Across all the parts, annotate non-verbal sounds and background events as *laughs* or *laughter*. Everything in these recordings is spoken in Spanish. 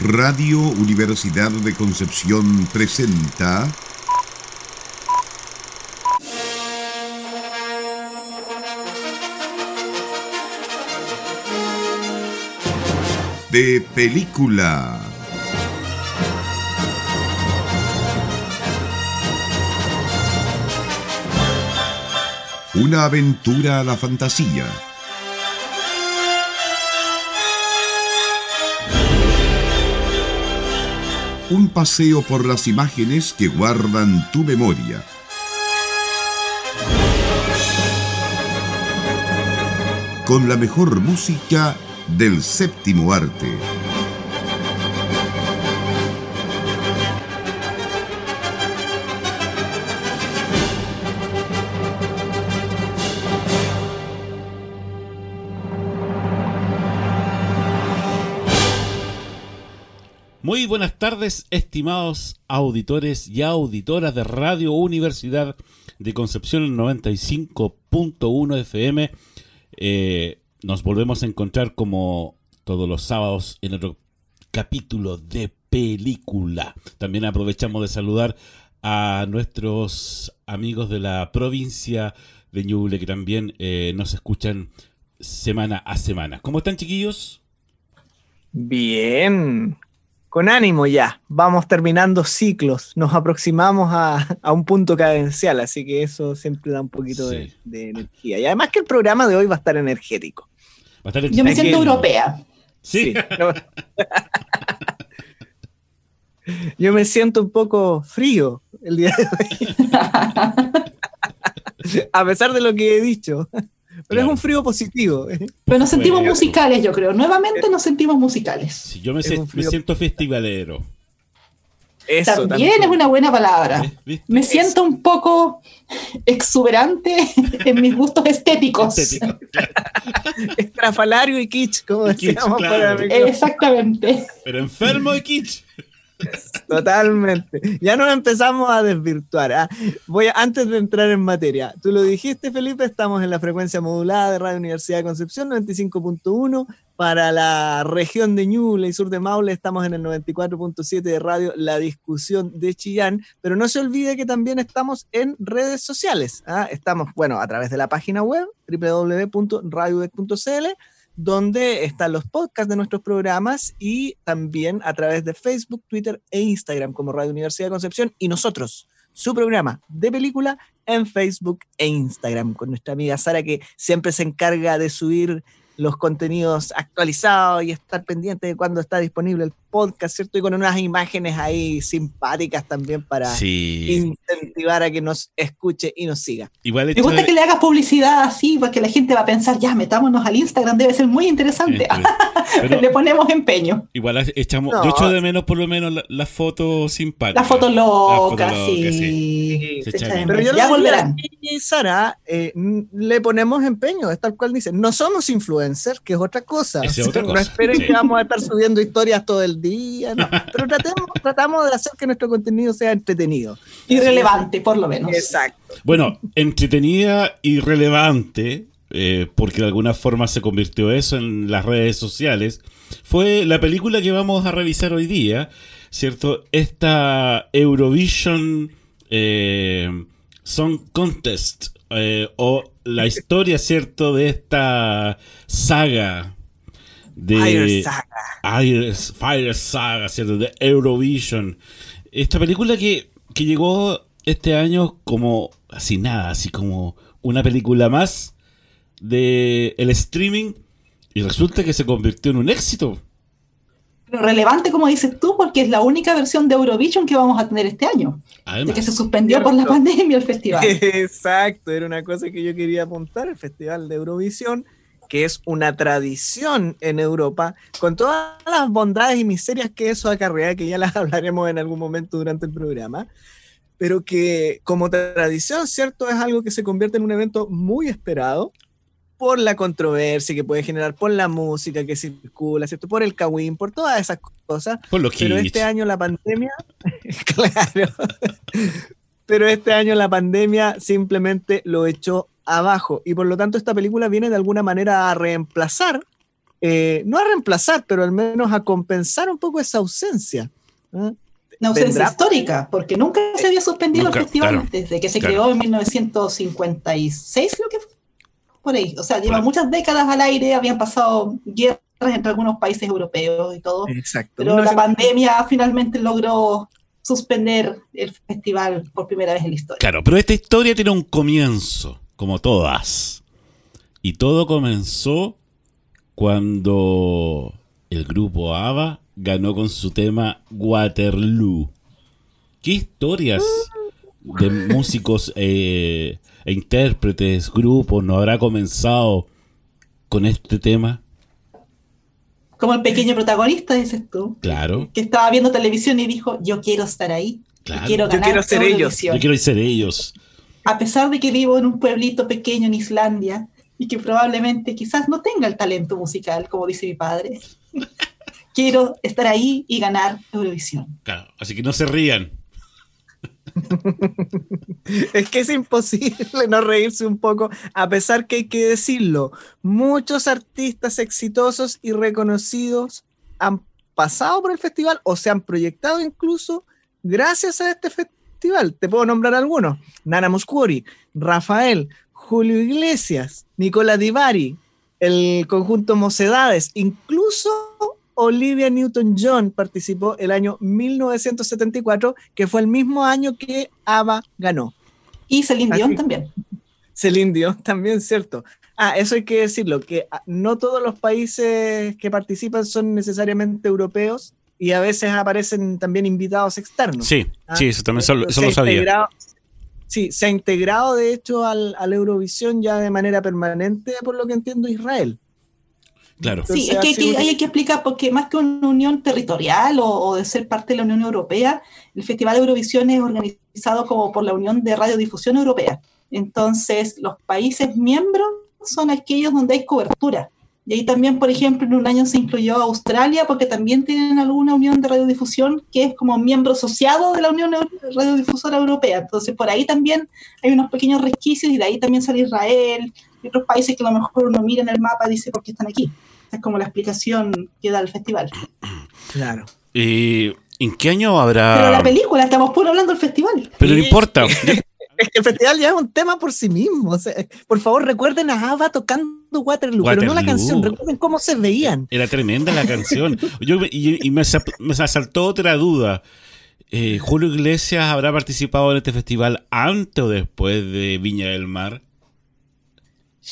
Radio Universidad de Concepción presenta De película. Una aventura a la fantasía un paseo por las imágenes que guardan tu memoria. Con la mejor música del séptimo arte. Buenas tardes, estimados auditores y auditoras de Radio Universidad de Concepción 95.1 FM. Eh, nos volvemos a encontrar como todos los sábados en otro capítulo de película. También aprovechamos de saludar a nuestros amigos de la provincia de Ñuble que también eh, nos escuchan semana a semana. ¿Cómo están chiquillos? Bien, con ánimo ya, vamos terminando ciclos, nos aproximamos a, un punto cadencial, así que eso siempre da un poquito de, energía. Y además que el programa de hoy va a estar energético. Yo me siento europea. Sí. Yo me siento un poco frío el día de hoy. *laughs* a pesar de lo que he dicho. Pero es un frío positivo. *laughs* Pero nos sentimos musicales, yo creo. Nuevamente nos sentimos musicales. Sí, yo me, siento festivalero. Eso, también, es una buena palabra. Me siento un poco exuberante *laughs* en mis gustos estéticos. *laughs* Estrafalario y kitsch, como decíamos. Exactamente. Pero enfermo y kitsch. *laughs* Totalmente. Ya nos empezamos a desvirtuar. ¿ah? Voy antes de entrar en materia, tú lo dijiste, Felipe, estamos en la frecuencia modulada de Radio Universidad de Concepción, 95.1. Para la región de Ñuble y sur de Maule estamos en el 94.7 de radio La Discusión de Chillán, pero no se olvide que también estamos en redes sociales. ¿ah? Estamos, bueno, a través de la página web www.radiodec.cl donde están los podcasts de nuestros programas y también a través de Facebook, Twitter e Instagram como Radio Universidad de Concepción y nosotros, su programa de película en Facebook e Instagram con nuestra amiga Sara que siempre se encarga de subir los contenidos actualizados y estar pendiente de cuando está disponible el podcast, ¿cierto? Y con unas imágenes ahí simpáticas también para incentivar a que nos escuche y nos siga. Me gusta que le hagas publicidad así, porque la gente va a pensar, ya, metámonos al Instagram, debe ser muy interesante. *laughs* le ponemos empeño. Igual echamos, yo echo de menos por lo menos las la fotos simpáticas. Las fotos locas, sí. Pero yo ya volverán. Y Sara, eh, le ponemos empeño, es tal cual dice, no somos influencers, que es otra cosa. no esperen que vamos a estar subiendo historias todo el día, no. *laughs* Pero tratemos, tratamos de hacer que nuestro contenido sea entretenido. Y relevante, por lo menos. Exacto. Bueno, entretenida y relevante, eh, porque de alguna forma se convirtió eso en las redes sociales, fue la película que vamos a revisar hoy día, ¿cierto? Esta Eurovision eh, Song Contest, eh, o la historia, ¿cierto?, de esta saga de Fire Saga. Fire Saga, ¿cierto? De Eurovision. Esta película que, que llegó este año como así nada, así como una película más de el streaming y resulta que se convirtió en un éxito. Pero relevante, como dices tú, porque es la única versión de Eurovision que vamos a tener este año. de que se suspendió por la pandemia el festival. *laughs* Exacto, era una cosa que yo quería apuntar, el festival de Eurovisión que es una tradición en Europa, con todas las bondades y miserias que eso acarrea, que ya las *laughs* hablaremos en algún momento durante el programa, pero que como tradición, ¿cierto? Es algo que se convierte en un evento muy esperado por la controversia que puede generar, por la música que circula, ¿cierto? Por el kawin, por todas esas cosas. Por pero este año la pandemia, *laughs* claro, pero este año la pandemia simplemente lo echó abajo. Y por lo tanto esta película viene de alguna manera a reemplazar eh, no a reemplazar, pero al menos a compensar un poco esa ausencia. ¿eh? Una ausencia histórica, porque nunca se había suspendido el festival desde que se creó en 1956, creo que fue. Por ahí. O sea, lleva muchas décadas al aire, habían pasado guerras entre algunos países europeos y todo. Exacto. Pero la pandemia finalmente logró suspender el festival por primera vez en la historia. Claro, pero esta historia tiene un comienzo, como todas. Y todo comenzó cuando el grupo ABBA ganó con su tema Waterloo. ¿Qué historias de músicos *laughs* eh, e intérpretes, grupos no habrá comenzado con este tema? Como el pequeño protagonista, dices tú. Claro. Que estaba viendo televisión y dijo, yo quiero estar ahí. Quiero ganar yo quiero ser ellos. Yo quiero ser ellos. A pesar de que vivo en un pueblito pequeño en Islandia y que probablemente quizás no tenga el talento musical, como dice mi padre, *laughs* quiero estar ahí y ganar Eurovisión. Claro, así que no se rían. *laughs* es que es imposible no reírse un poco, a pesar que hay que decirlo, muchos artistas exitosos y reconocidos han pasado por el festival o se han proyectado incluso gracias a este festival. Te puedo nombrar algunos. Nana Muscuri, Rafael, Julio Iglesias, Nicola Divari, el conjunto Mocedades, incluso Olivia Newton-John participó el año 1974, que fue el mismo año que ABBA ganó. Y Celine Dion también. Celine Dion también, cierto. Ah, eso hay que decirlo, que ah, no todos los países que participan son necesariamente europeos y a veces aparecen también invitados externos. Sí, ah, sí, eso también lo sabía. Sí, se ha integrado de hecho al, al Eurovisión ya de manera permanente, por lo que entiendo, Israel. Claro. Sí, es que, hay, que explicar, porque más que una unión territorial o, de ser parte de la Unión Europea, el Festival de Eurovisión es organizado como por la Unión de Radiodifusión Europea. Entonces, los países miembros son aquellos donde hay cobertura. Y ahí también, por ejemplo, en un año se incluyó Australia, porque también tienen alguna unión de radiodifusión que es como miembro asociado de la Unión Radiodifusora Europea. Entonces, por ahí también hay unos pequeños resquicios y de ahí también sale Israel y otros países que a lo mejor uno mira en el mapa y dice, ¿por qué están aquí? Es como la explicación que da el festival. Claro. ¿Y en qué año habrá...? Pero la película, estamos puro hablando del festival. Pero no importa. *laughs* Es que el festival ya es un tema por sí mismo. por favor, recuerden a Ava tocando Waterloo, pero no la canción. Recuerden cómo se veían. Era tremenda la canción. y, me, me, asaltó otra duda. Eh, ¿Julio Iglesias habrá participado en este festival antes o después de Viña del Mar?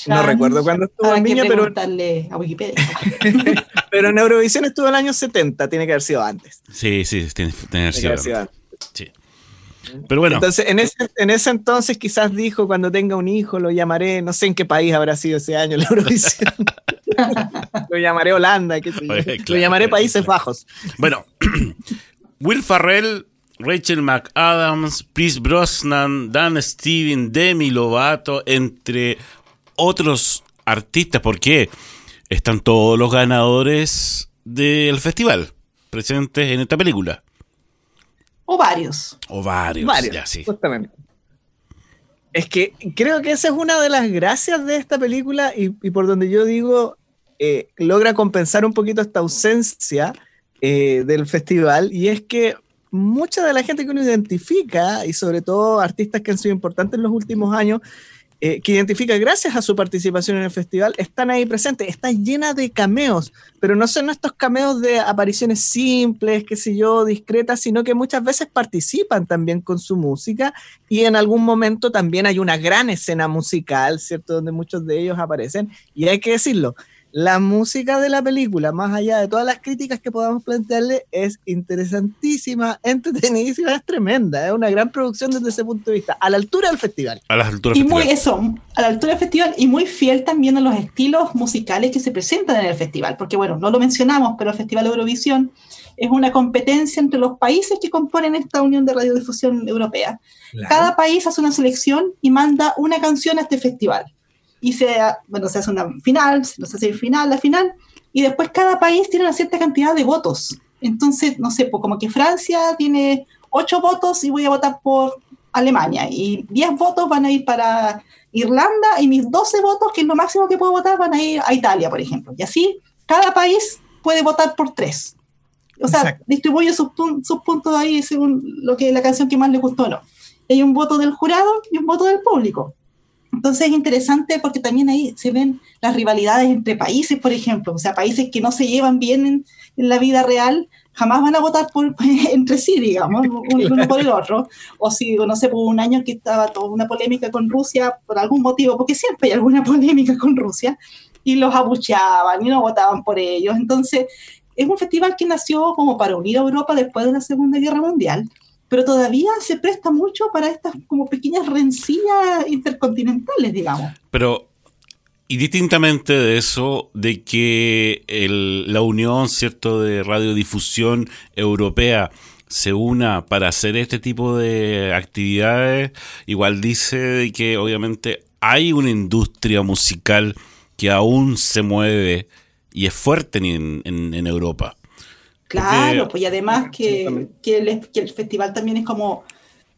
No recuerdo cuándo estuvo en Viña, pero. A Wikipedia. *laughs* pero en Eurovisión estuvo en el año 70, tiene que haber sido antes. Sí, sí, tiene, que haber sido, antes. Sí. Pero bueno. Entonces, en ese, en ese entonces quizás dijo, cuando tenga un hijo lo llamaré, no sé en qué país habrá sido ese año la Eurovisión. *laughs* lo llamaré Holanda, qué sé yo. lo llamaré Países Bajos. Bueno, *clears throat* Will Farrell, Rachel McAdams, Chris Brosnan, Dan Steven, Demi Lovato, entre otros artistas, porque están todos los ganadores del festival presentes en esta película. O varios. O varios, varios sí. Justamente. Es que creo que esa es una de las gracias de esta película y, por donde yo digo, eh, logra compensar un poquito esta ausencia eh, del festival y es que mucha de la gente que uno identifica y sobre todo artistas que han sido importantes en los últimos años eh, que identifica gracias a su participación en el festival, están ahí presentes, está llena de cameos, pero no son estos cameos de apariciones simples, qué sé yo, discretas, sino que muchas veces participan también con su música y en algún momento también hay una gran escena musical, ¿cierto? Donde muchos de ellos aparecen y hay que decirlo, la música de la película, más allá de todas las críticas que podamos plantearle, es interesantísima, *laughs* entretenidísima, es tremenda, es una gran producción desde ese punto de vista, a la altura del festival. A la altura del y muy eso, a la altura del festival y muy fiel también a los estilos musicales que se presentan en el festival, porque bueno, no lo mencionamos, pero el Festival Eurovisión es una competencia entre los países que componen esta Unión de Radiodifusión Europea. Cada país hace una selección y manda una canción a este festival y se, bueno, se hace una final, se hace el final, la final, y después cada país tiene una cierta cantidad de votos. Entonces, no sé, pues como que Francia tiene ocho votos y voy a votar por Alemania, y diez votos van a ir para Irlanda, y mis doce votos, que es lo máximo que puedo votar, van a ir a Italia, por ejemplo. Y así cada país puede votar por tres. O sea, distribuye sus, sus, puntos ahí según lo que la canción que más le gustó o no. Hay un voto del jurado y un voto del público. Entonces es interesante porque también ahí se ven las rivalidades entre países, por ejemplo. O sea, países que no se llevan bien en, en la vida real jamás van a votar por, *laughs* entre sí, digamos, *laughs* uno por el otro. O si, no sé, por un año que estaba toda una polémica con Rusia por algún motivo, porque siempre hay alguna *laughs* polémica con Rusia, y los abucheaban y no votaban por ellos. Entonces, es un festival que nació como para unir a Europa después de la Segunda Guerra Mundial, pero todavía se presta mucho para estas como pequeñas rencillas intercontinentales, digamos. Pero y distintamente de eso, de que la unión, ¿cierto?, de radiodifusión europea se una para hacer este tipo de actividades, igual dice que obviamente hay una industria musical que aún se mueve y es fuerte en, Europa. Claro, pues y además que, que, el, festival también es como,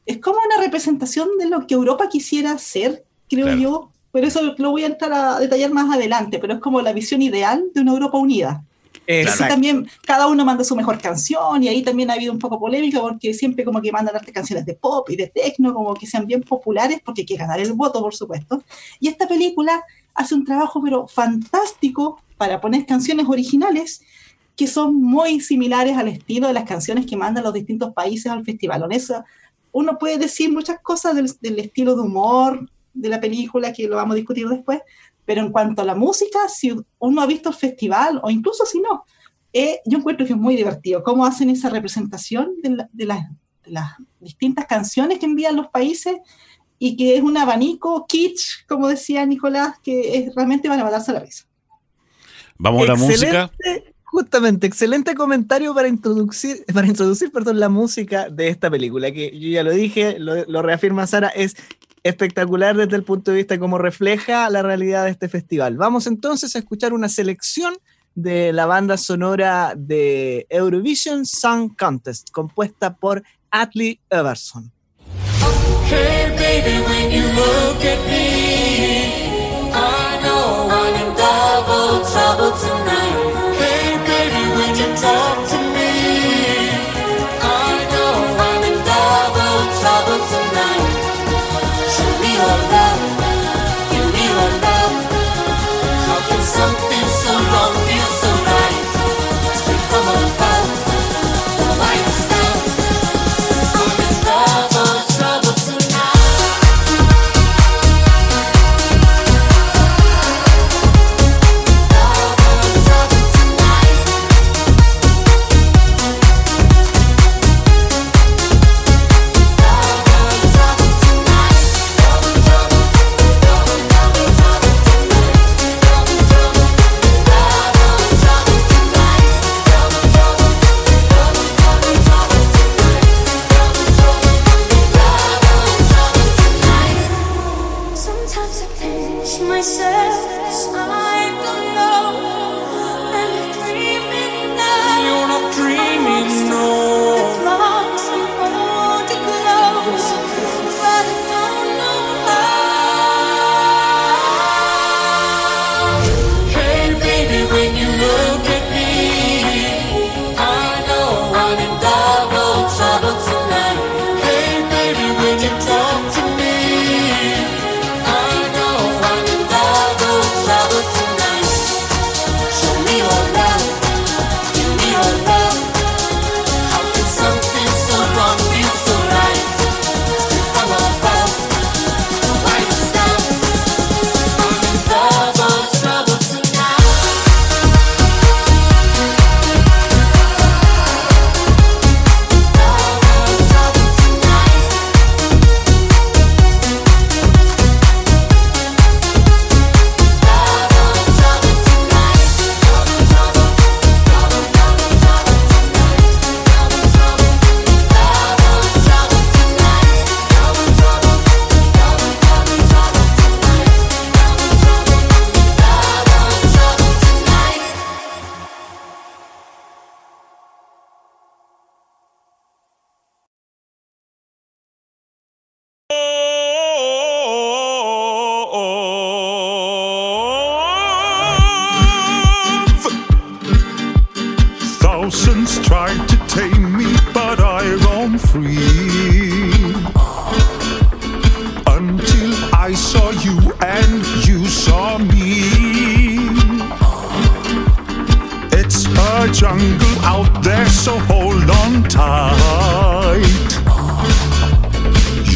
es como una representación de lo que Europa quisiera ser, creo yo, pero eso lo voy a entrar a detallar más adelante, pero es como la visión ideal de una Europa unida. Exacto. también cada uno manda su mejor canción y ahí también ha habido un poco polémica porque siempre como que mandan arte canciones de pop y de techno como que sean bien populares porque hay que ganar el voto por supuesto y esta película hace un trabajo pero fantástico para poner canciones originales que son muy similares al estilo de las canciones que mandan los distintos países al festival. En eso uno puede decir muchas cosas del, del estilo de humor, de la película, que lo vamos a discutir después, pero en cuanto a la música, si uno ha visto el festival, o incluso si no, eh, yo encuentro que es muy divertido cómo hacen esa representación de, de, las distintas canciones que envían los países y que es un abanico kitsch, como decía Nicolás, que es, realmente van a matarse a la risa. Vamos a la música. Justamente, excelente comentario para introducir, *laughs* para introducir perdón, la música de esta película, que yo ya lo dije, lo, reafirma Sara, es espectacular desde el punto de vista de cómo refleja la realidad de este festival. Vamos entonces a escuchar una selección de la banda sonora de Eurovision Song Contest, compuesta por Atlee Everson. Hey baby, when you look at me, I know I'm in double. Hey baby, there, so hold on tight.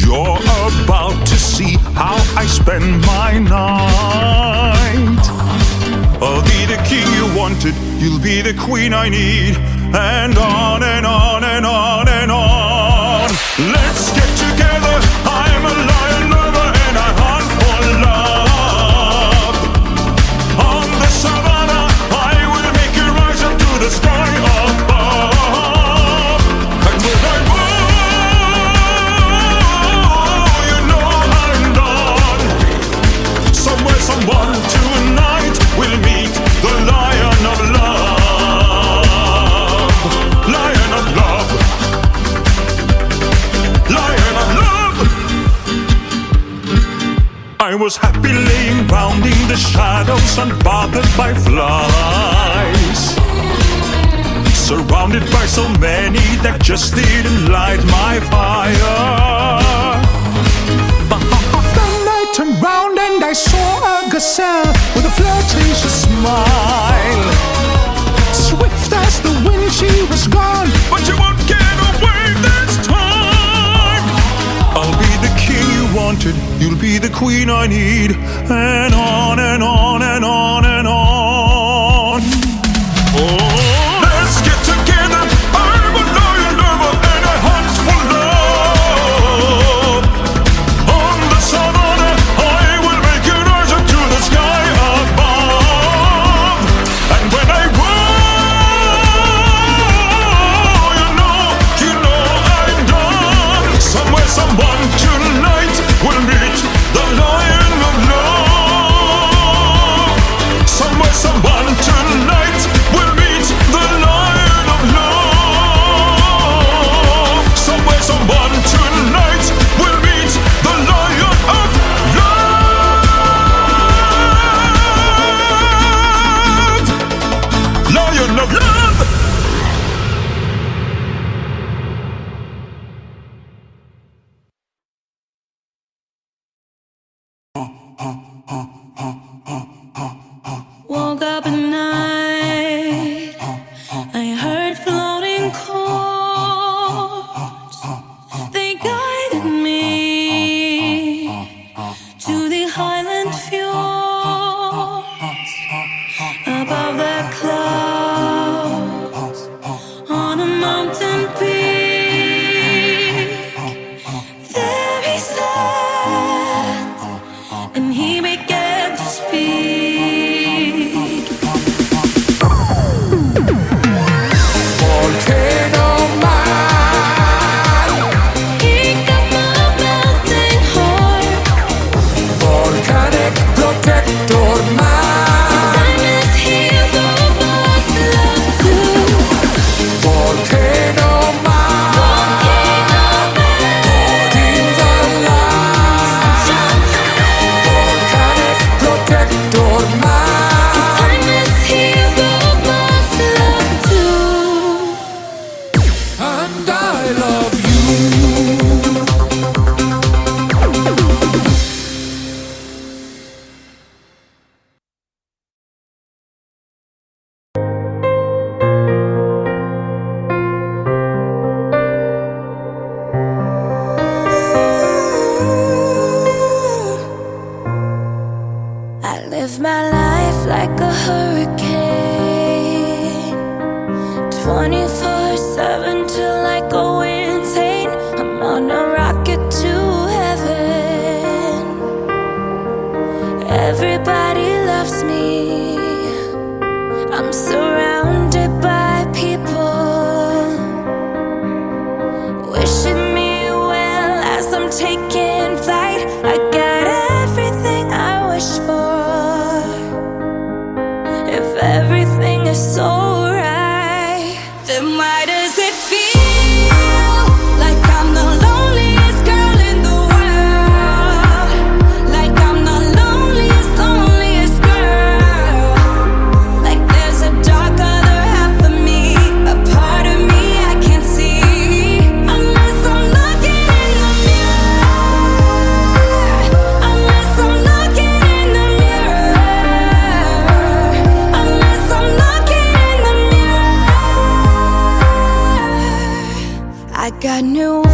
You're about to see how I spend my night. I'll be the king you wanted, you'll be the queen I need, and on and on and on and on. Let's get together. was happy laying round in the shadows, unbothered by flies. Surrounded by so many that just didn't light my fire. Then I turned round and I saw a gazelle with a flirtatious smile. Swift as the wind, she was gone. You'll be the queen I need. And on and on and on and I got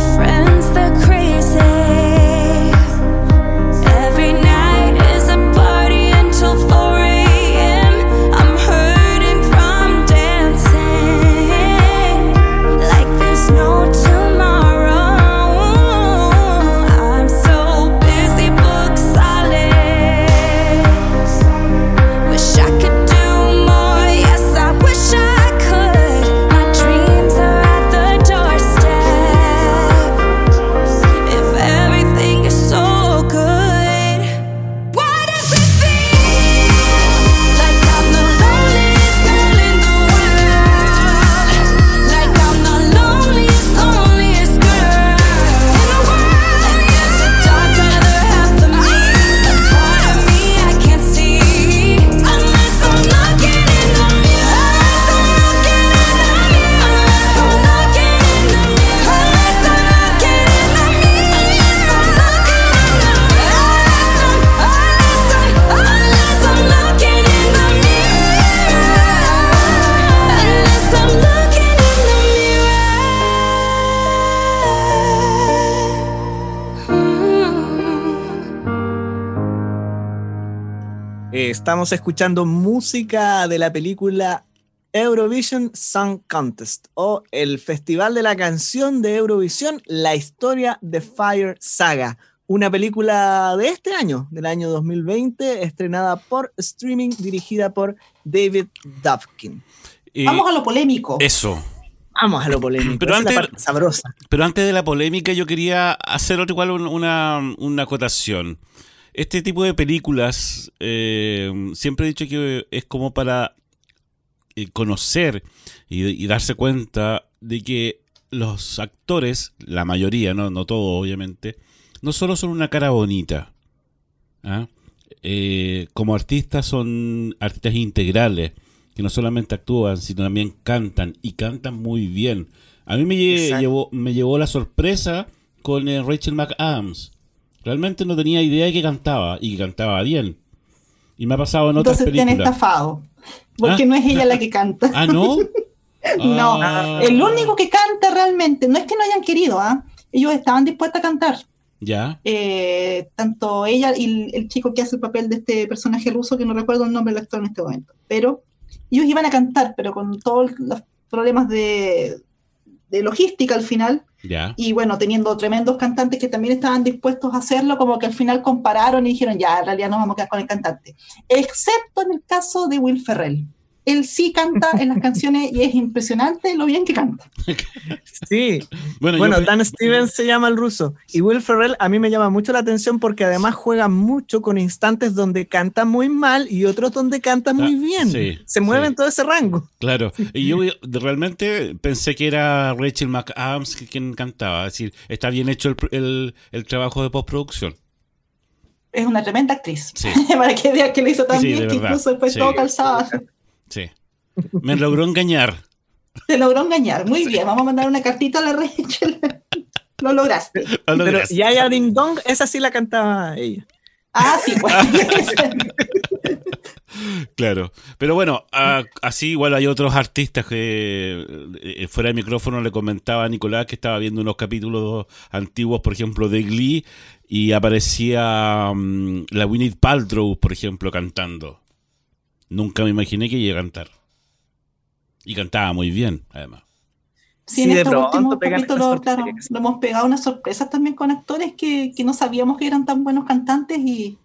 estamos escuchando música de la película Eurovision Song Contest o el Festival de la Canción de Eurovisión, la historia de Fire Saga. Una película de este año, del año 2020, estrenada por streaming, dirigida por David Dubkin. Eh, Vamos a lo polémico. Eso. Vamos a lo polémico. Pero esa es la antes- parte sabrosa. Pero antes de la polémica, yo quería hacer otra igual un- una, una acotación. Este tipo de películas, eh, siempre he dicho que es como para eh, conocer y, y darse cuenta de que los actores, la mayoría, no, no todos obviamente, no solo son una cara bonita. ¿ah? Eh, como artistas son artistas integrales, que no solamente actúan, sino también cantan y cantan muy bien. A mí me, llevó, me llevó la sorpresa con Rachel McAdams. Realmente no tenía idea de que cantaba y que cantaba bien. Y me ha pasado en otras Entonces películas. estafado. Porque Ah. no es ella la que canta. *laughs* Ah, ¿no? *laughs* No, Ah. el único que canta realmente, no es que no hayan querido, ¿ah? ellos estaban dispuestos a cantar. Ya. Eh, tanto ella y el, el chico que hace el papel de este personaje ruso, que no recuerdo el nombre del actor en este momento. Pero ellos iban a cantar, pero con todos los problemas de, de logística al final, Ya. y bueno, teniendo tremendos cantantes que también estaban dispuestos a hacerlo, como que al final compararon y dijeron, ya, en realidad nos vamos a quedar con el cantante. Excepto en el caso de Will Ferrell. Él sí canta en las canciones y es impresionante lo bien que canta. *laughs* Sí, Bueno, Bueno, yo- Dan Stevens se llama el ruso. Y Will Ferrell a mí me llama mucho la atención porque además juega mucho con instantes donde canta muy mal y otros donde canta muy Ah, bien. sí, se mueve sí. en todo ese rango. Claro, y yo realmente pensé que era Rachel McAdams quien cantaba. Es decir, está bien hecho el, el- el trabajo de postproducción. Es una tremenda actriz. Sí. *laughs* Para que vean que lo hizo tan Sí, bien que incluso después Sí. todo calzado. Sí. Me logró engañar. Te logró engañar. Muy bien, vamos a mandar una cartita a la Rachel. lo lograste. Lo Pero lograste. Yaya Ding Dong, esa sí la cantaba ella. Ah, sí, pues. *laughs* Claro. Pero bueno, a- así igual hay otros artistas que eh, fuera de micrófono le comentaba a Nicolás que estaba viendo unos capítulos antiguos, por ejemplo, de Glee y aparecía mm, la Winnie Paltrow, por ejemplo, cantando. Nunca me imaginé que iba a cantar. Y cantaba muy bien, además. Sí, en Sí, de estos últimos capítulos, claro, lo hemos pegado unas sorpresas también con actores que, que no sabíamos que eran tan buenos cantantes y,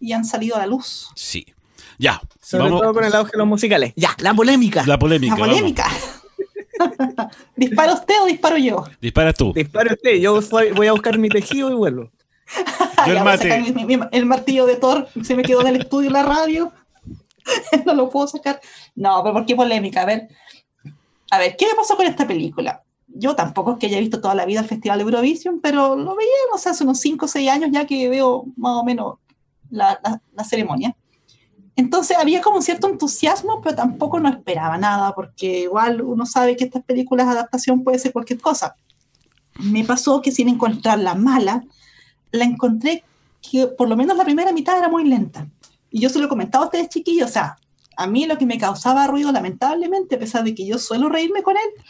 y han salido a la luz. Sí. Ya. Sobre vamos. todo con el auge de los musicales. Ya, la polémica. La polémica. La polémica. *laughs* ¿Dispara usted o disparo yo? Dispara tú. Dispare usted, yo voy, voy a buscar mi tejido y vuelvo. Yo el mate. sacar mi- mi- el martillo de Thor se me quedó en el estudio en la radio. *laughs* no lo puedo sacar. No, pero ¿por qué polémica? A ver, a ver, ¿qué me pasó con esta película? Yo tampoco es que haya visto toda la vida el Festival de Eurovision, pero lo veía, no sé, hace unos 5 o 6 años ya que veo más o menos la, la- la ceremonia. Entonces había como cierto entusiasmo, pero tampoco no esperaba nada, porque igual uno sabe que estas películas de adaptación puede ser cualquier cosa. Me pasó que sin encontrarla mala, la encontré que por lo menos la primera mitad era muy lenta. Y yo se lo comentaba a ustedes, chiquillos, o sea, a mí lo que me causaba ruido, lamentablemente, a pesar de que yo suelo reírme con él,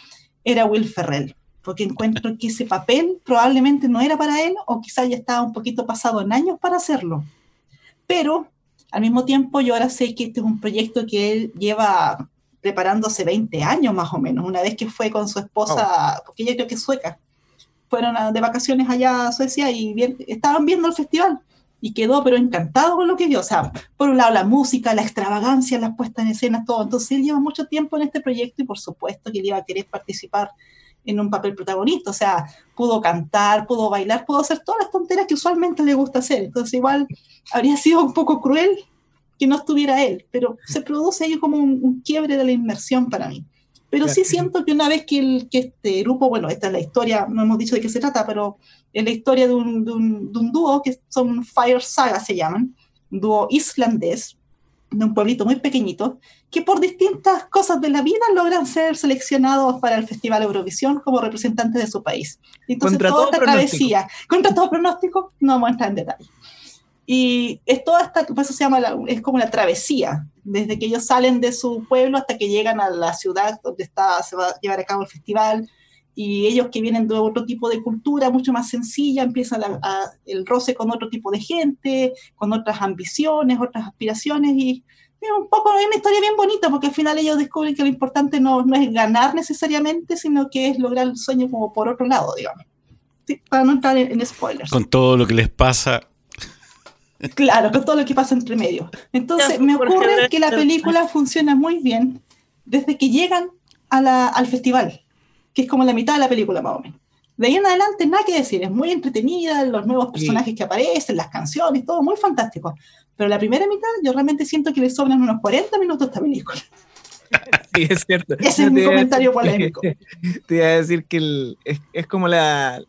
era Will Ferrell. porque encuentro que ese papel probablemente no era para él o quizás ya estaba un poquito pasado en años para hacerlo. Pero al mismo tiempo yo ahora sé que este es un proyecto que él lleva preparándose 20 años más o menos, una vez que fue con su esposa, porque ella creo que es sueca, fueron de vacaciones allá a Suecia y bien- estaban viendo el festival y quedó pero encantado con lo que vio. O sea, por un lado la música, la extravagancia, las puestas en escena, todo. Entonces él lleva mucho tiempo en este proyecto y por supuesto que él iba a querer participar en un papel protagonista. O sea, pudo cantar, pudo bailar, pudo hacer todas las tonteras que usualmente le gusta hacer. Entonces igual habría sido un poco cruel que no estuviera él, pero se produce ahí como un, un quiebre de la inmersión para mí. Pero sí siento que una vez que, el, que este grupo, bueno, esta es la historia, no hemos dicho de qué se trata, pero es la historia de un, de un, de un dúo que son Fire Saga, se llaman, un dúo islandés, de un pueblito muy pequeñito, que por distintas cosas de la vida logran ser seleccionados para el Festival Eurovisión como representantes de su país. Entonces, Contra toda esta pronóstico. travesía, contra todo pronóstico, no vamos a entrar en detalle. Y es toda esta, por eso se llama, la- es como una travesía, desde que ellos salen de su pueblo hasta que llegan a la ciudad donde está, se va a llevar a cabo el festival, y ellos que vienen de otro tipo de cultura, mucho más sencilla, empiezan a- a- el roce con otro tipo de gente, con otras ambiciones, otras aspiraciones, y es un poco, es una historia bien bonita, porque al final ellos descubren que lo importante no, no es ganar necesariamente, sino que es lograr el sueño como por otro lado, digamos. Sí, para no entrar en, en spoilers. Con todo lo que les pasa. Claro, con todo lo que pasa entre medio. Entonces, me ocurre que la película funciona muy bien desde que llegan a la- al festival, que es como la mitad de la película más o menos. De ahí en adelante, nada que decir, es muy entretenida, los nuevos personajes que aparecen, las canciones, todo muy fantástico. Pero la primera mitad, yo realmente siento que le sobran unos 40 minutos a esta película. *laughs* Sí, es cierto. Ese es mi comentario decir- polémico. *laughs* Te iba a decir que el- es, es como la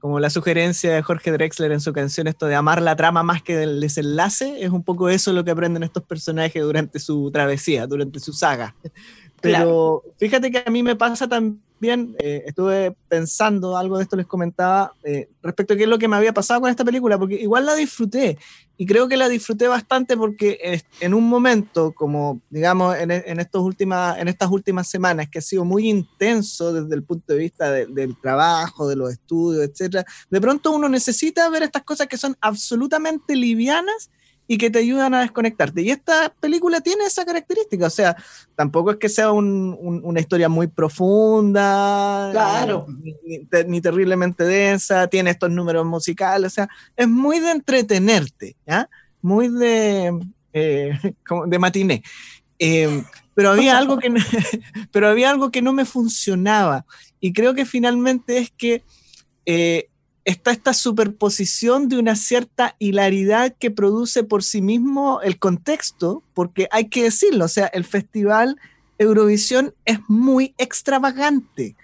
como la sugerencia de Jorge Drexler en su canción, esto de amar la trama más que el desenlace, es un poco eso lo que aprenden estos personajes durante su travesía, durante su saga. Pero fíjate que a mí me pasa también, eh, estuve pensando, algo de esto les comentaba, eh, respecto a qué es lo que me había pasado con esta película, porque igual la disfruté, y creo que la disfruté bastante porque en un momento, como digamos en, en, estos últimas, en estas últimas semanas, que ha sido muy intenso desde el punto de vista de- del trabajo, de los estudios, etcétera, de pronto uno necesita ver estas cosas que son absolutamente livianas y que te ayudan a desconectarte. Y esta película tiene esa característica, o sea, tampoco es que sea un- un- una historia muy profunda, Claro. ni, ni ni terriblemente densa, tiene estos números musicales, o sea, es muy de entretenerte, ¿ya? Muy de, eh, *laughs* como de matiné. Eh, pero había algo que no, *laughs* pero había algo que no me funcionaba y creo que finalmente es que eh, está esta superposición de una cierta hilaridad que produce por sí mismo el contexto, porque hay que decirlo, o sea, el festival Eurovisión es muy extravagante.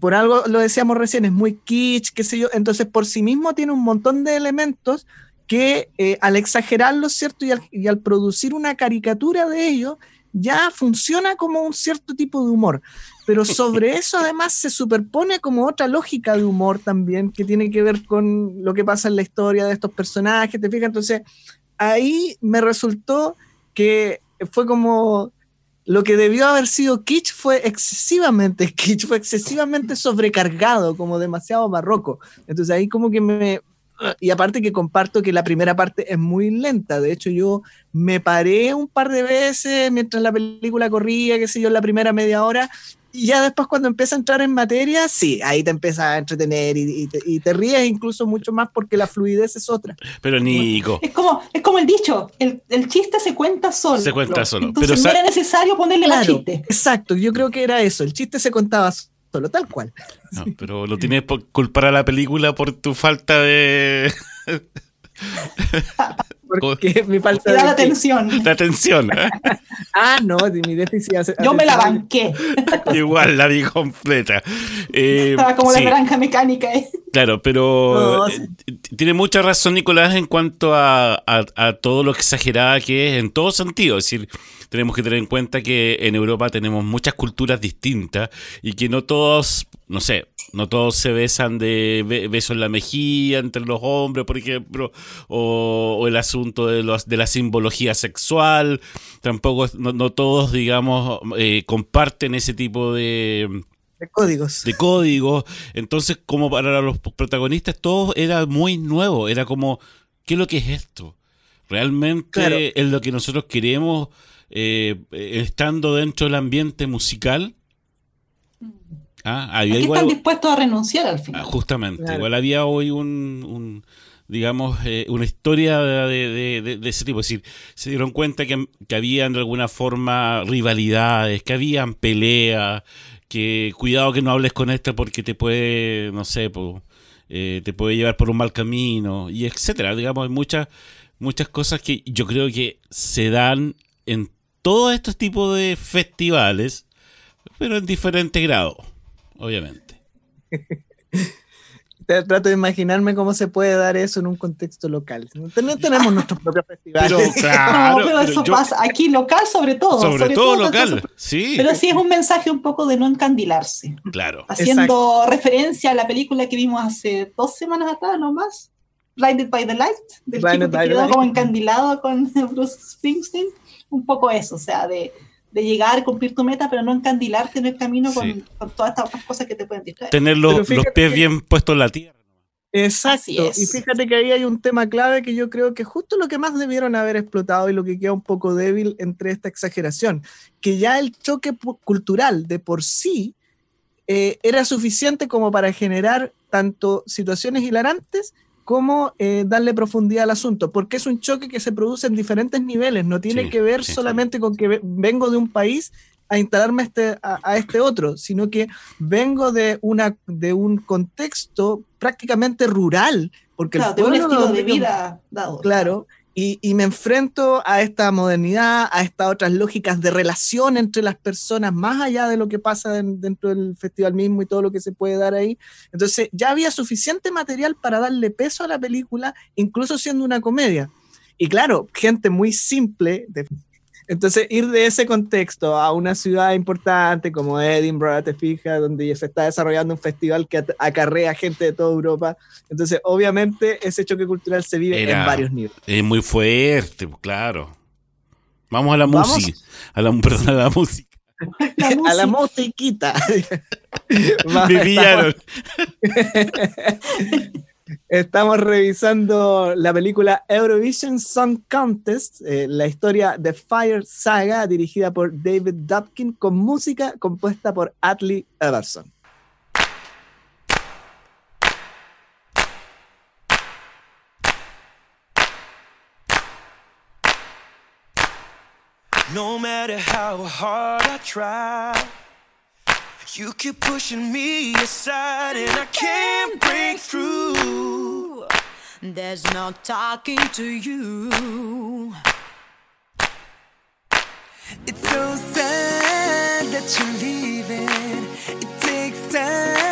Por algo lo decíamos recién, es muy kitsch, qué sé yo, entonces por sí mismo tiene un montón de elementos que eh, al exagerarlo, ¿cierto? Y al, y al producir una caricatura de ello, ya funciona como un cierto tipo de humor. Pero sobre *laughs* eso además se superpone como otra lógica de humor también que tiene que ver con lo que pasa en la historia de estos personajes, ¿te fijas? Entonces ahí me resultó que fue como lo que debió haber sido kitsch fue excesivamente kitsch, fue excesivamente sobrecargado, como demasiado barroco. Entonces ahí como que me... Y aparte que comparto que la primera parte es muy lenta, de hecho yo me paré un par de veces mientras la película corría, qué sé yo, en la primera media hora, y ya después cuando empieza a entrar en materia, sí, ahí te empieza a entretener y, y te, y te ríes incluso mucho más porque la fluidez es otra. Pero Nico, Es como, es como el dicho, el, el chiste se cuenta solo. Se cuenta solo, Entonces pero no era necesario ponerle más Claro, chiste. exacto, yo creo que era eso, el chiste se contaba solo, tal cual. no, pero lo tienes por culpar a la película por tu falta de, *laughs* Porque mi falta Te da de... la atención. de atención. ¿eh? *laughs* Ah, no, de mi déficit. hace- Yo me la banqué. *laughs* Igual la vi completa. Eh, Estaba como sí, la naranja mecánica. ¿eh? Claro, pero No, eh, tiene mucha razón Nicolás en cuanto a, a- a todo lo exagerada que es en todo sentido. Es decir, tenemos que tener en cuenta que en Europa tenemos muchas culturas distintas y que no todos, no sé, no todos se besan de be- beso en la mejilla entre los hombres, por ejemplo, o, o el asunto de, los, de la simbología sexual. Tampoco, no, no todos, digamos, eh, comparten ese tipo de De códigos. de código. Entonces, como para los protagonistas, todo era muy nuevo. Era como, ¿qué es lo que es esto? Realmente Claro. es lo que nosotros queremos eh, eh, estando dentro del ambiente musical. Ah, ¿A había qué igual, están dispuestos a renunciar al ah, final? justamente, Claro. igual había hoy un, un, digamos, eh, una historia de, de- de- de ese tipo. Es decir, se dieron cuenta que, que habían de alguna forma rivalidades, que habían peleas, que cuidado que no hables con este porque te puede, no sé, po, eh, te puede llevar por un mal camino, y etcétera. Digamos, hay muchas, muchas cosas que yo creo que se dan en todos estos tipos de festivales, pero en diferente grado, obviamente. *laughs* Te- Trato de imaginarme cómo se puede dar eso en un contexto local. No ten- tenemos nuestros propios festivales. Pero *laughs* claro, no, pero pero eso yo- pasa aquí local sobre todo. sobre todo local, sí, Pero sí es un mensaje un poco de no encandilarse. claro. Haciendo referencia a la película que vimos hace dos semanas atrás, no más. Blinded by the Light, del Blinded chico que quedó como encandilado con *laughs* Bruce Springsteen. Un poco eso, o sea, de, de llegar, cumplir tu meta, pero no encandilarte en el camino Sí. con, con todas estas otras cosas que te pueden distraer. Tener los, pies que- bien puestos en la tierra. Exacto. Y fíjate que ahí hay un tema clave que yo creo que justo lo que más debieron haber explotado y lo que queda un poco débil entre esta exageración, que ya el choque cultural de por sí eh, era suficiente como para generar tanto situaciones hilarantes como eh, darle profundidad al asunto, porque es un choque que se produce en diferentes niveles, no tiene Sí, que ver sí, sí. solamente con que ve- vengo de un país a instalarme este, a, a este otro, sino que vengo de, una, de un contexto prácticamente rural, porque Claro, el de un pueblo estilo de vida dado. Claro, y, y me enfrento a esta modernidad, a estas otras lógicas de relación entre las personas, más allá de lo que pasa en- dentro del festival mismo y todo lo que se puede dar ahí. Entonces, ya había suficiente material para darle peso a la película, incluso siendo una comedia. Y claro, gente muy simple. de- entonces, ir de ese contexto a una ciudad importante como Edinburgh, te fijas, donde ya se está desarrollando un festival que acarrea gente de toda Europa. Entonces, obviamente, ese choque cultural se vive Era- en varios niveles. Es muy fuerte, claro. Vamos a la música. A la, *laughs* perdón, a la música. La *laughs* a la música. musiquita. *laughs* Me pillaron. Estamos revisando la película Eurovision Song Contest, eh, la historia de Fire Saga, dirigida por David Dupkin, con música compuesta por Atlee Everson. No matter how hard I try, you keep pushing me aside, and I can't break through. There's no talking to you. It's so sad that you're leaving. It takes time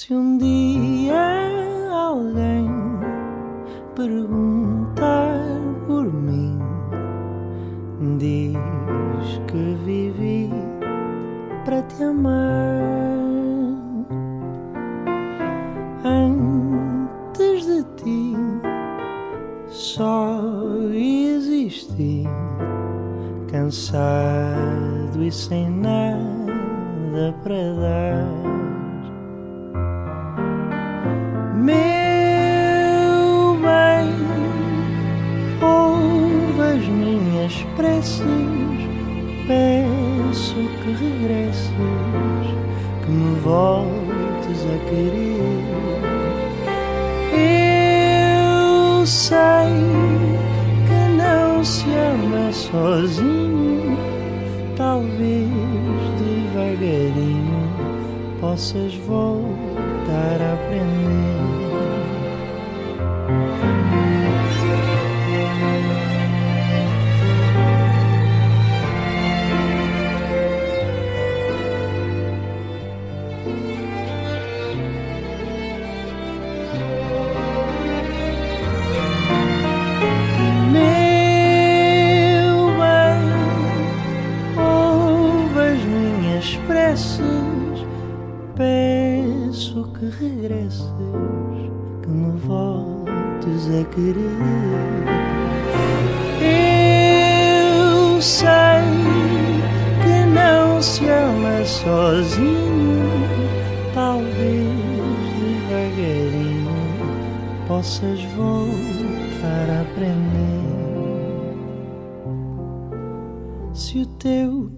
Se um dia alguém perguntar por mim, diz que vivi para te amar. Antes de ti, só existi cansado e sem nada para dar. Querer. Eu sei que não se ama sozinho, talvez devagarinho possas voltar regresses, que me voltes a querer. Eu sei que não se ama sozinho, talvez devagarinho possas voltar a aprender. Se o teu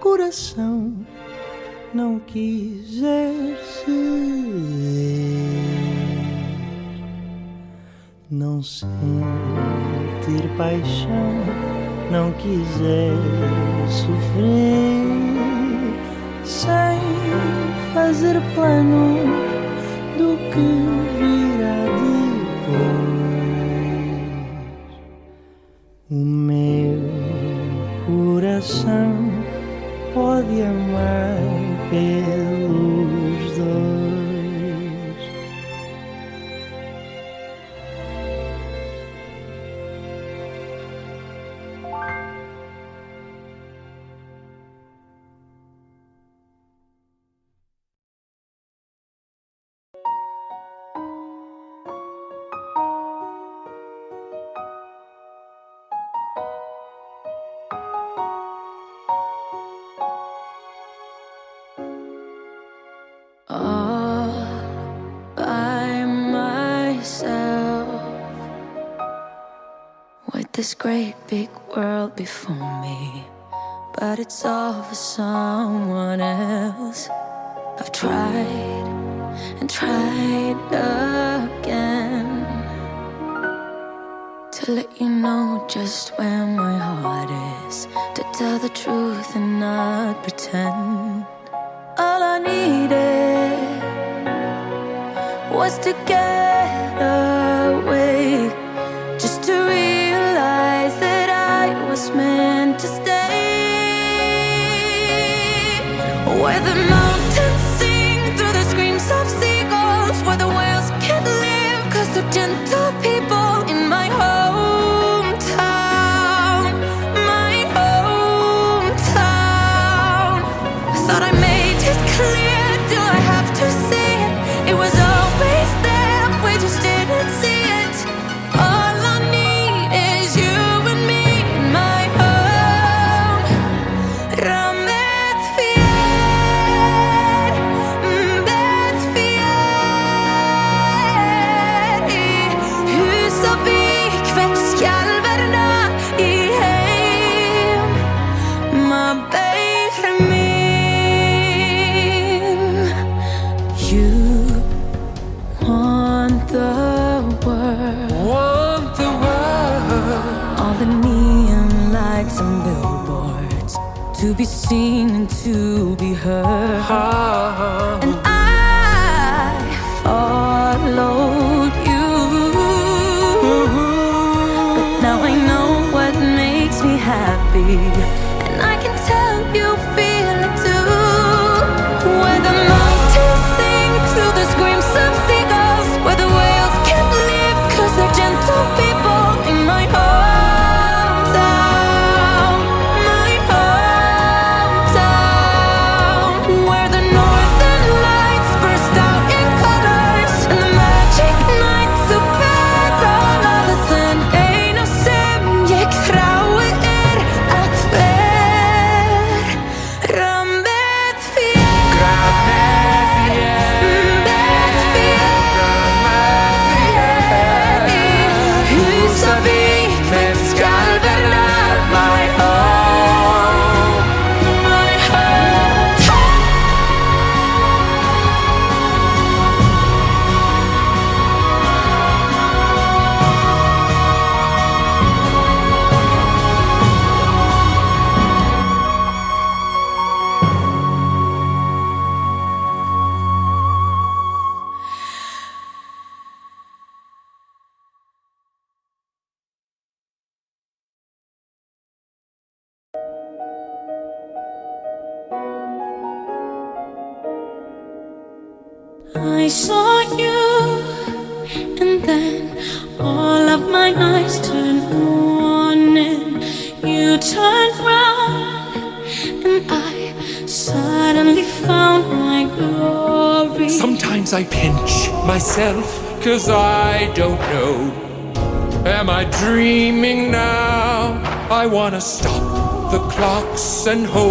coração não quiser ser, não sentir paixão, não quiser sofrer, sem fazer planos do que virá depois. O meu coração pode amar been this great big world before me. But it's all for someone else. I've tried and tried again to let you know just where my heart is, to tell the truth and not pretend. All I needed was to get meant to stay. Where the mountains sing through the screams of seagulls, where the whales can't live cause they're gentle people be heard and hold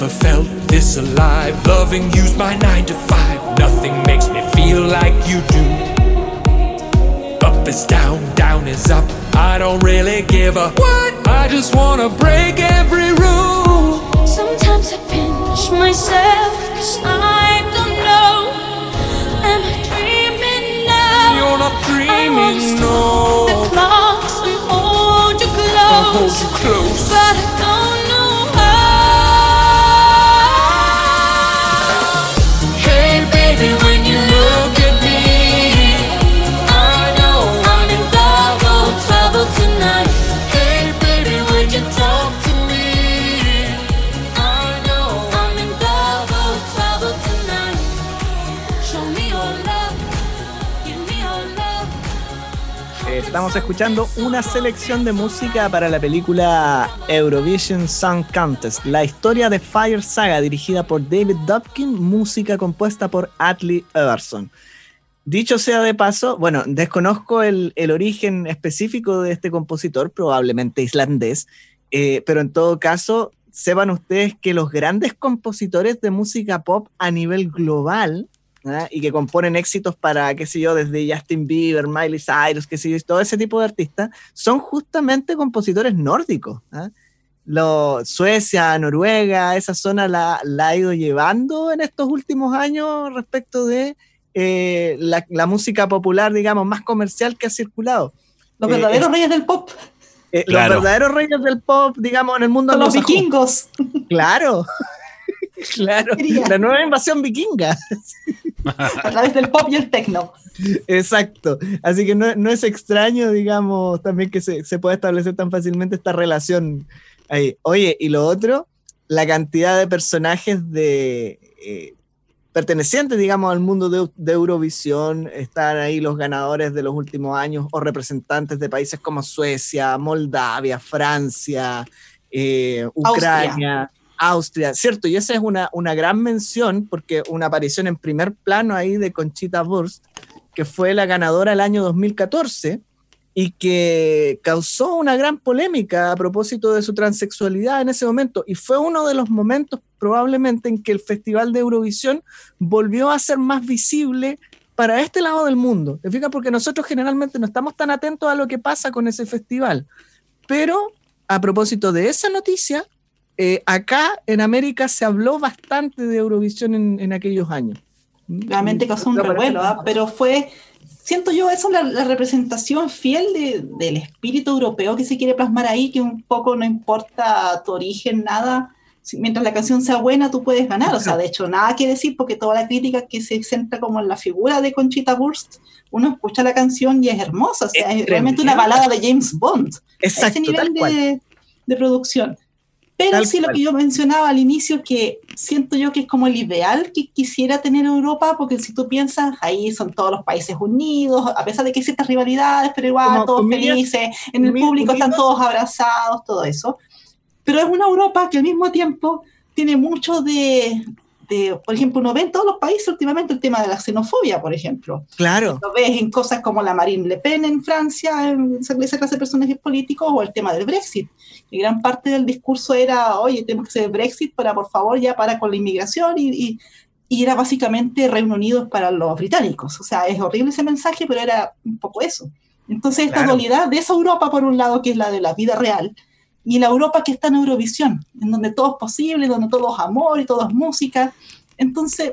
Never felt this alive. Loving you's my nine to five. Nothing makes me feel like you do. Up is down, down is up. I don't really give a what. I just wanna break every rule. Sometimes I pinch myself, cause I don't know. Am I dreaming now? You're not dreaming, stop the clocks and hold you close. I'll hold you close. But I don't Estamos escuchando una selección de música para la película Eurovision Song Contest, la historia de Fire Saga, dirigida por David Dupkin, música compuesta por Atlee Everson. Dicho sea de paso, bueno, desconozco el, el origen específico de este compositor, probablemente islandés, eh, pero en todo caso, sepan ustedes que los grandes compositores de música pop a nivel global ¿ah? y que componen éxitos para, qué sé yo, desde Justin Bieber, Miley Cyrus, qué sé yo, todo ese tipo de artistas, son justamente compositores nórdicos. ¿ah? Lo- Suecia, Noruega, esa zona la, la ha ido llevando en estos últimos años respecto de eh, la, la música popular, digamos, más comercial que ha circulado. Los Eh, verdaderos reyes del pop Eh, Claro. Los verdaderos reyes del pop, digamos, en el mundo son los vikingos. Claro. *laughs* *laughs* claro. Quería. La nueva invasión vikinga. *laughs* a través del pop y el techno. Exacto. Así que no, no es extraño, digamos, también que se, se pueda establecer tan fácilmente esta relación ahí. Oye, y lo otro, la cantidad de personajes de eh, pertenecientes, digamos, al mundo de, de Eurovisión, están ahí los ganadores de los últimos años o representantes de países como Suecia, Moldavia, Francia, eh, Ucrania. Austria, cierto, y esa es una, una gran mención porque una aparición en primer plano ahí de Conchita Wurst, que fue la ganadora el año 2014 y que causó una gran polémica a propósito de su transexualidad en ese momento. Y fue uno de los momentos probablemente en que el Festival de Eurovisión volvió a ser más visible para este lado del mundo. ¿Te fijas? Porque nosotros generalmente no estamos tan atentos a lo que pasa con ese festival. Pero a propósito de esa noticia, eh, acá en América se habló bastante de Eurovisión en, en aquellos años. Realmente causó un revuelo, ¿ah? pero fue, siento yo, eso la, la representación fiel de- del espíritu europeo que se quiere plasmar ahí, que un poco no importa tu origen, nada. si- Mientras la canción sea buena, tú puedes ganar. O sea, de hecho, nada que decir, porque toda la crítica que se centra como en la figura de Conchita Wurst, uno escucha la canción y es hermosa. O sea, Es es realmente una balada de James Bond. Exacto, ese nivel tal cual. de, de producción. Pero sí lo que yo mencionaba al inicio, que siento yo que es como el ideal que quisiera tener Europa, porque si tú piensas, ahí son todos los países unidos, a pesar de que hay ciertas rivalidades, pero igual Como todos comillas, felices, en el público están todos abrazados, todo eso. Pero es una Europa que al mismo tiempo tiene mucho de de, por ejemplo, uno ve en todos los países últimamente el tema de la xenofobia, por ejemplo. Claro. Lo ves en cosas como la Marine Le Pen en Francia, en esa, clase de personajes políticos, o el tema del Brexit. Y gran parte del discurso era, oye, tenemos que hacer Brexit para, por favor, ya para con la inmigración y, y, y era básicamente Reino Unido para los británicos. O sea, es horrible ese mensaje, pero era un poco eso. Entonces, esta Claro. dualidad de esa Europa, por un lado, que es la de la vida real, y la Europa que está en Eurovisión, en donde todo es posible, donde todo es amor y todo es música. Entonces,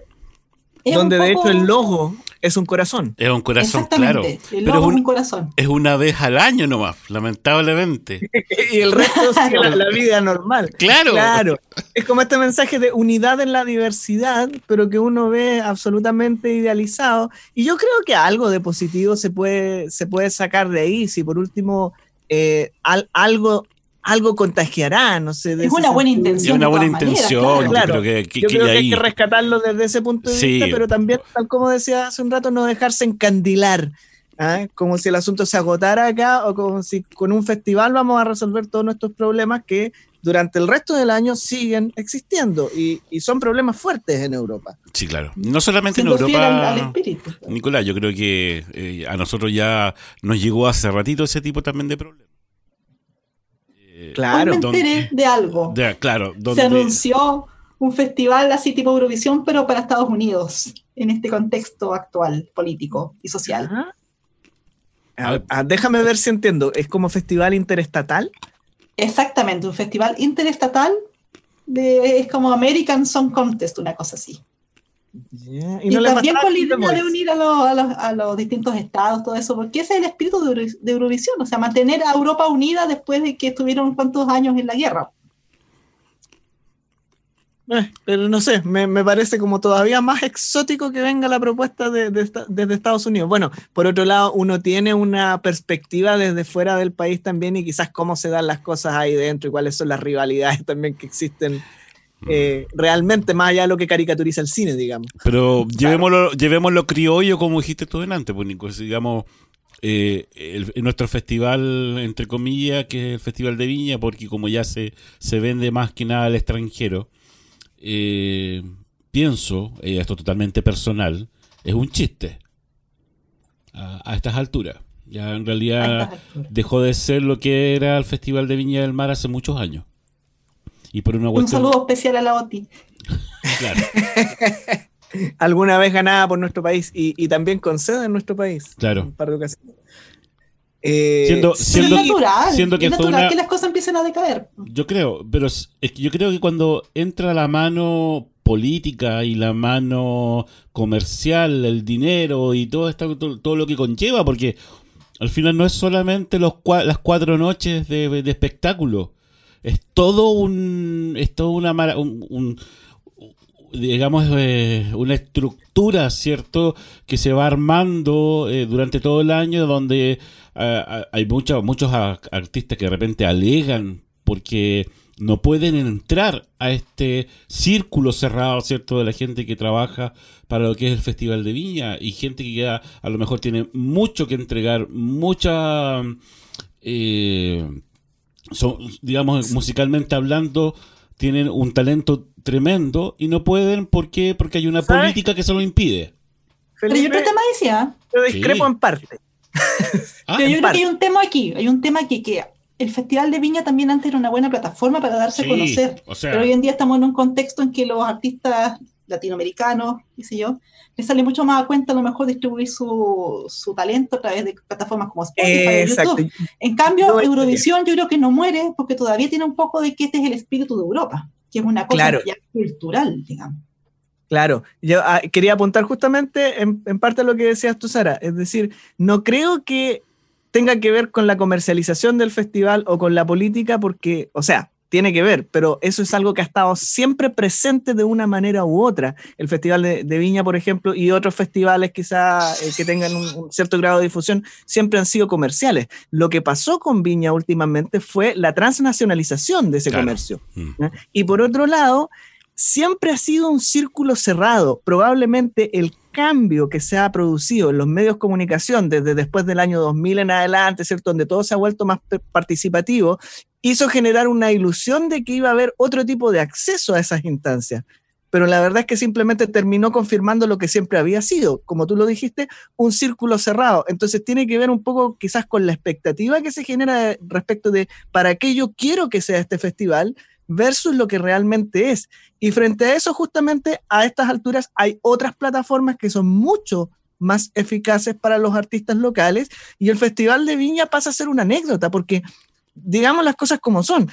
es Donde un de hecho el logo es un corazón. Es un corazón, claro. El logo es es un- un corazón. Es una vez al año nomás, lamentablemente. *laughs* y el resto es la, la vida normal. Claro. Claro. Es como este mensaje de unidad en la diversidad, pero que uno ve absolutamente idealizado. Y yo creo que algo de positivo se puede, se puede sacar de ahí. Si por último eh, al- algo, algo contagiará, no sé. de Es una buena sentido. intención. Es una buena maneras, intención. claro. yo creo que, que- Yo creo que hay que rescatarlo desde ese punto de Sí. vista, pero también, tal como decía hace un rato, no dejarse encandilar. ¿ah? Como si el asunto se agotara acá o como si con un festival vamos a resolver todos nuestros problemas que durante el resto del año siguen existiendo y, y son problemas fuertes en Europa. Sí, claro. No solamente en Siendo fiel al, al Europa. espíritu. Nicolás, yo creo que eh, a nosotros ya nos llegó hace ratito ese tipo también de problemas. Claro. Hoy me donde- enteré de algo. de- claro, Se anunció un festival así tipo Eurovisión, pero para Estados Unidos, en este contexto actual, político y social. Ajá. Ah, ah, déjame ver si entiendo. ¿Es como festival interestatal? Exactamente, un festival interestatal de, es como American Song Contest, una cosa así. Y, no le también con la idea de unir a, los- a los, a los distintos estados, todo eso, porque ese es el espíritu de, Euro- de Eurovisión, o sea, mantener a Europa unida después de que estuvieron cuantos años en la guerra. Eh, pero no sé, me, me parece como todavía más exótico que venga la propuesta de, de desde Estados Unidos. Bueno, por otro lado, uno tiene una perspectiva desde fuera del país también y quizás cómo se dan las cosas ahí dentro y cuáles son las rivalidades *laughs* también que existen eh, realmente, más allá de lo que caricaturiza el cine, digamos. Pero llevémoslo, llevémoslo criollo, como dijiste tú delante, pues, Nico. digamos, eh, el- nuestro festival, entre comillas, que es el Festival de Viña, porque como ya se, se vende más que nada al extranjero, eh, pienso, eh, esto totalmente personal, es un chiste a, a estas alturas. Ya en realidad dejó de ser lo que era el Festival de Viña del Mar hace muchos años. Y por una Un cuestión... saludo especial a la OTI. Claro, *laughs* Alguna vez ganada por nuestro país y, y también con sede en nuestro país. Claro. Un par de ocasiones. Eh, Siendo- sí, siendo- es natural, siendo que es fue natural una- que las cosas empiecen a decaer. Yo creo, pero es es que yo creo que cuando entra la mano política y la mano comercial, el dinero y todo esto, todo, todo lo que conlleva, porque al final no es solamente los las cuatro noches de, de espectáculo, es todo un, es todo una un, un- digamos eh, una estructura, cierto, que se va armando eh, durante todo el año, donde ah, hay muchos muchos artistas que de repente alegan porque no pueden entrar a este círculo cerrado, ¿cierto?, de la gente que trabaja para lo que es el Festival de Viña y gente que ya a lo mejor tiene mucho que entregar, mucha, eh, son, digamos, musicalmente hablando, tienen un talento tremendo y no pueden, ¿por qué? Porque hay una ¿Sabes? política que se lo impide. Pero yo Felipe, otro tema decía, yo discrepo Sí. en parte. *laughs* Ah, pero yo creo parte. que hay un tema aquí, hay un tema aquí que el Festival de Viña también antes era una buena plataforma para darse sí, a conocer. o sea, Pero hoy en día estamos en un contexto en que los artistas latinoamericanos, qué sé yo, les sale mucho más a cuenta a lo mejor distribuir su, su talento a través de plataformas como Spotify Exacto. YouTube. En cambio, No, Eurovisión yo creo que no muere porque todavía tiene un poco de que este es el espíritu de Europa, que es una cosa Claro. ya cultural, digamos. Claro, yo ah, quería apuntar justamente en, en parte a lo que decías tú, Sara. Es decir, no creo que tenga que ver con la comercialización del festival o con la política, porque, o sea, tiene que ver, pero eso es algo que ha estado siempre presente de una manera u otra. El Festival de, de Viña, por ejemplo, y otros festivales quizá eh, que tengan un, un cierto grado de difusión, siempre han sido comerciales. Lo que pasó con Viña últimamente fue la transnacionalización de ese Claro. comercio. mm. Y por otro lado, siempre ha sido un círculo cerrado. Probablemente el cambio que se ha producido en los medios de comunicación desde después del año 2000 en adelante, ¿cierto? Donde todo se ha vuelto más participativo, hizo generar una ilusión de que iba a haber otro tipo de acceso a esas instancias. pero la verdad es que simplemente terminó confirmando lo que siempre había sido, como tú lo dijiste, un círculo cerrado. Entonces tiene que ver un poco quizás con la expectativa que se genera respecto de para qué yo quiero que sea este festival versus lo que realmente es. Y frente a eso, justamente a estas alturas hay otras plataformas que son mucho más eficaces para los artistas locales y el Festival de Viña pasa a ser una anécdota porque, digamos las cosas como son,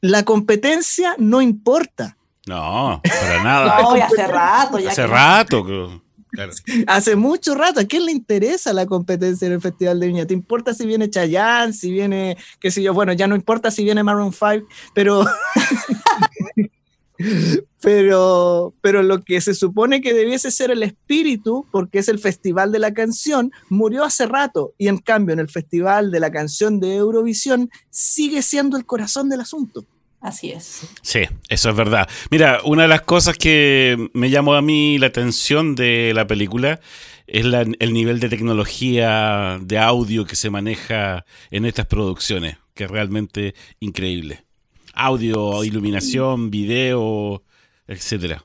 la competencia no importa. No, para nada. *laughs* No, y hace rato ya. Hace que- rato. claro. Hace mucho rato, ¿a quién le interesa la competencia en el Festival de Viña? ¿Te importa si viene Chayanne, si viene, qué sé yo, bueno, ya no importa si viene Maroon 5, pero... *laughs* pero, pero lo que se supone que debiese ser el espíritu, porque es el Festival de la Canción, murió hace rato. Y en cambio, en el Festival de la Canción de Eurovisión sigue siendo el corazón del asunto. Así es. Sí, eso es verdad. Mira, una de las cosas que me llamó a mí la atención de la película es la- el nivel de tecnología de audio que se maneja en estas producciones, que es realmente increíble. Audio, iluminación, video, etcétera.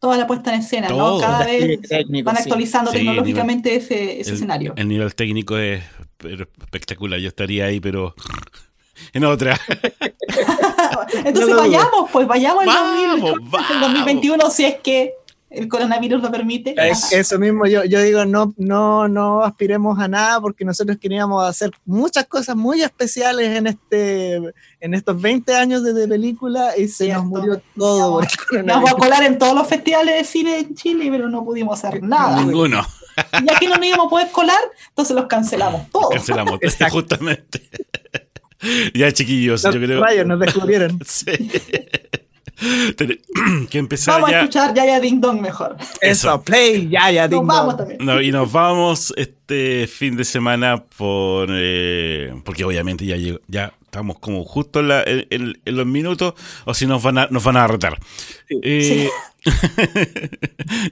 Toda la puesta en escena, Todo. ¿no? Cada vez Técnico, van sí. actualizando Sí, tecnológicamente ese, ese el, escenario. el nivel técnico es espectacular. Yo estaría ahí, pero *laughs* en otra. *laughs* Entonces no vayamos, pues vayamos en Vamos, 2000, vamos. el 2021 si es que el coronavirus lo permite. Es- Eso mismo, yo, yo digo, no, no, no aspiremos a nada porque nosotros queríamos hacer muchas cosas muy especiales en este en estos 20 años de, de película y se Cierto. nos murió todo por el Nos vamos a colar en todos los festivales de cine en Chile, pero no pudimos hacer nada. Ninguno. Ya que no nos íbamos a poder colar, entonces los cancelamos todos. Cancelamos, Exacto. justamente. *laughs* ya, chiquillos, Los yo creo. rayos nos descubrieron. *laughs* Sí. *laughs* *clears throat* Que empezar Vamos a ya. escuchar Yaya Ding Dong mejor. Eso, play, ya, ya, Nos ding vamos dong. también. No, y nos *laughs* vamos este fin de semana por eh, porque obviamente ya llegó- ya estamos como justo en, la- en- en- en los minutos o si nos van a nos van a retar. Eh, *laughs*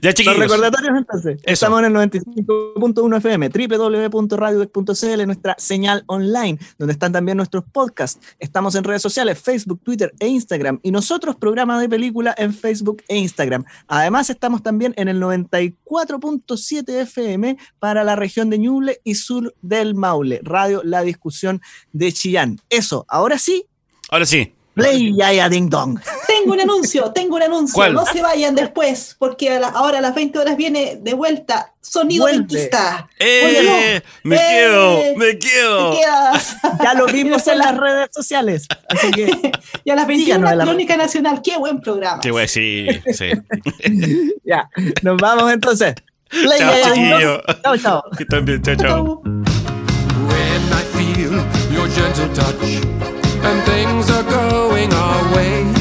ya Los chiquillos. recordatorios entonces. Eso. Estamos en el 95.1 FM, www.radiodeck.cl, nuestra señal online, donde están también nuestros podcasts. Estamos en redes sociales, Facebook, Twitter e Instagram. Y nosotros, programa de película en Facebook e Instagram. Además, estamos también en el 94.7 FM para la región de Ñuble y sur del Maule. Radio La Discusión de Chillán. Eso, ahora sí, Ahora sí. play Yaya Ding Dong. Tengo un anuncio, tengo un anuncio. ¿Cuál? No se vayan después, porque a la- ahora a las 20 horas viene de vuelta Sonido. Dentista. ¡Eh! ¡Me ¡Eh! quedo! ¡Me quedo! Ya lo vimos en las *laughs* redes sociales. Así que *laughs* Y a las 21 Síganos en la- Crónica Nacional. ¡Qué buen programa! Qué guay, sí, sí. *laughs* ya, nos vamos entonces. Play Chao. Chao, chao. Que. Chao, chao. When I feel your gentle touch and things are going our way.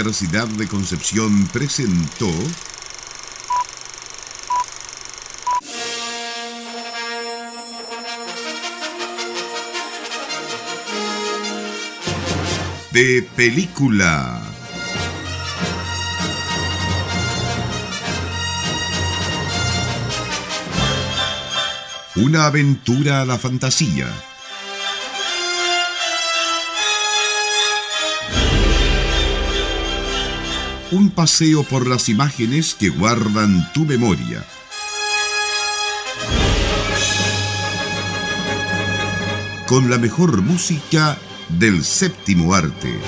Universidad de Concepción presentó de película. Una aventura a la fantasía Un paseo por las imágenes que guardan tu memoria. Con la mejor música del séptimo arte.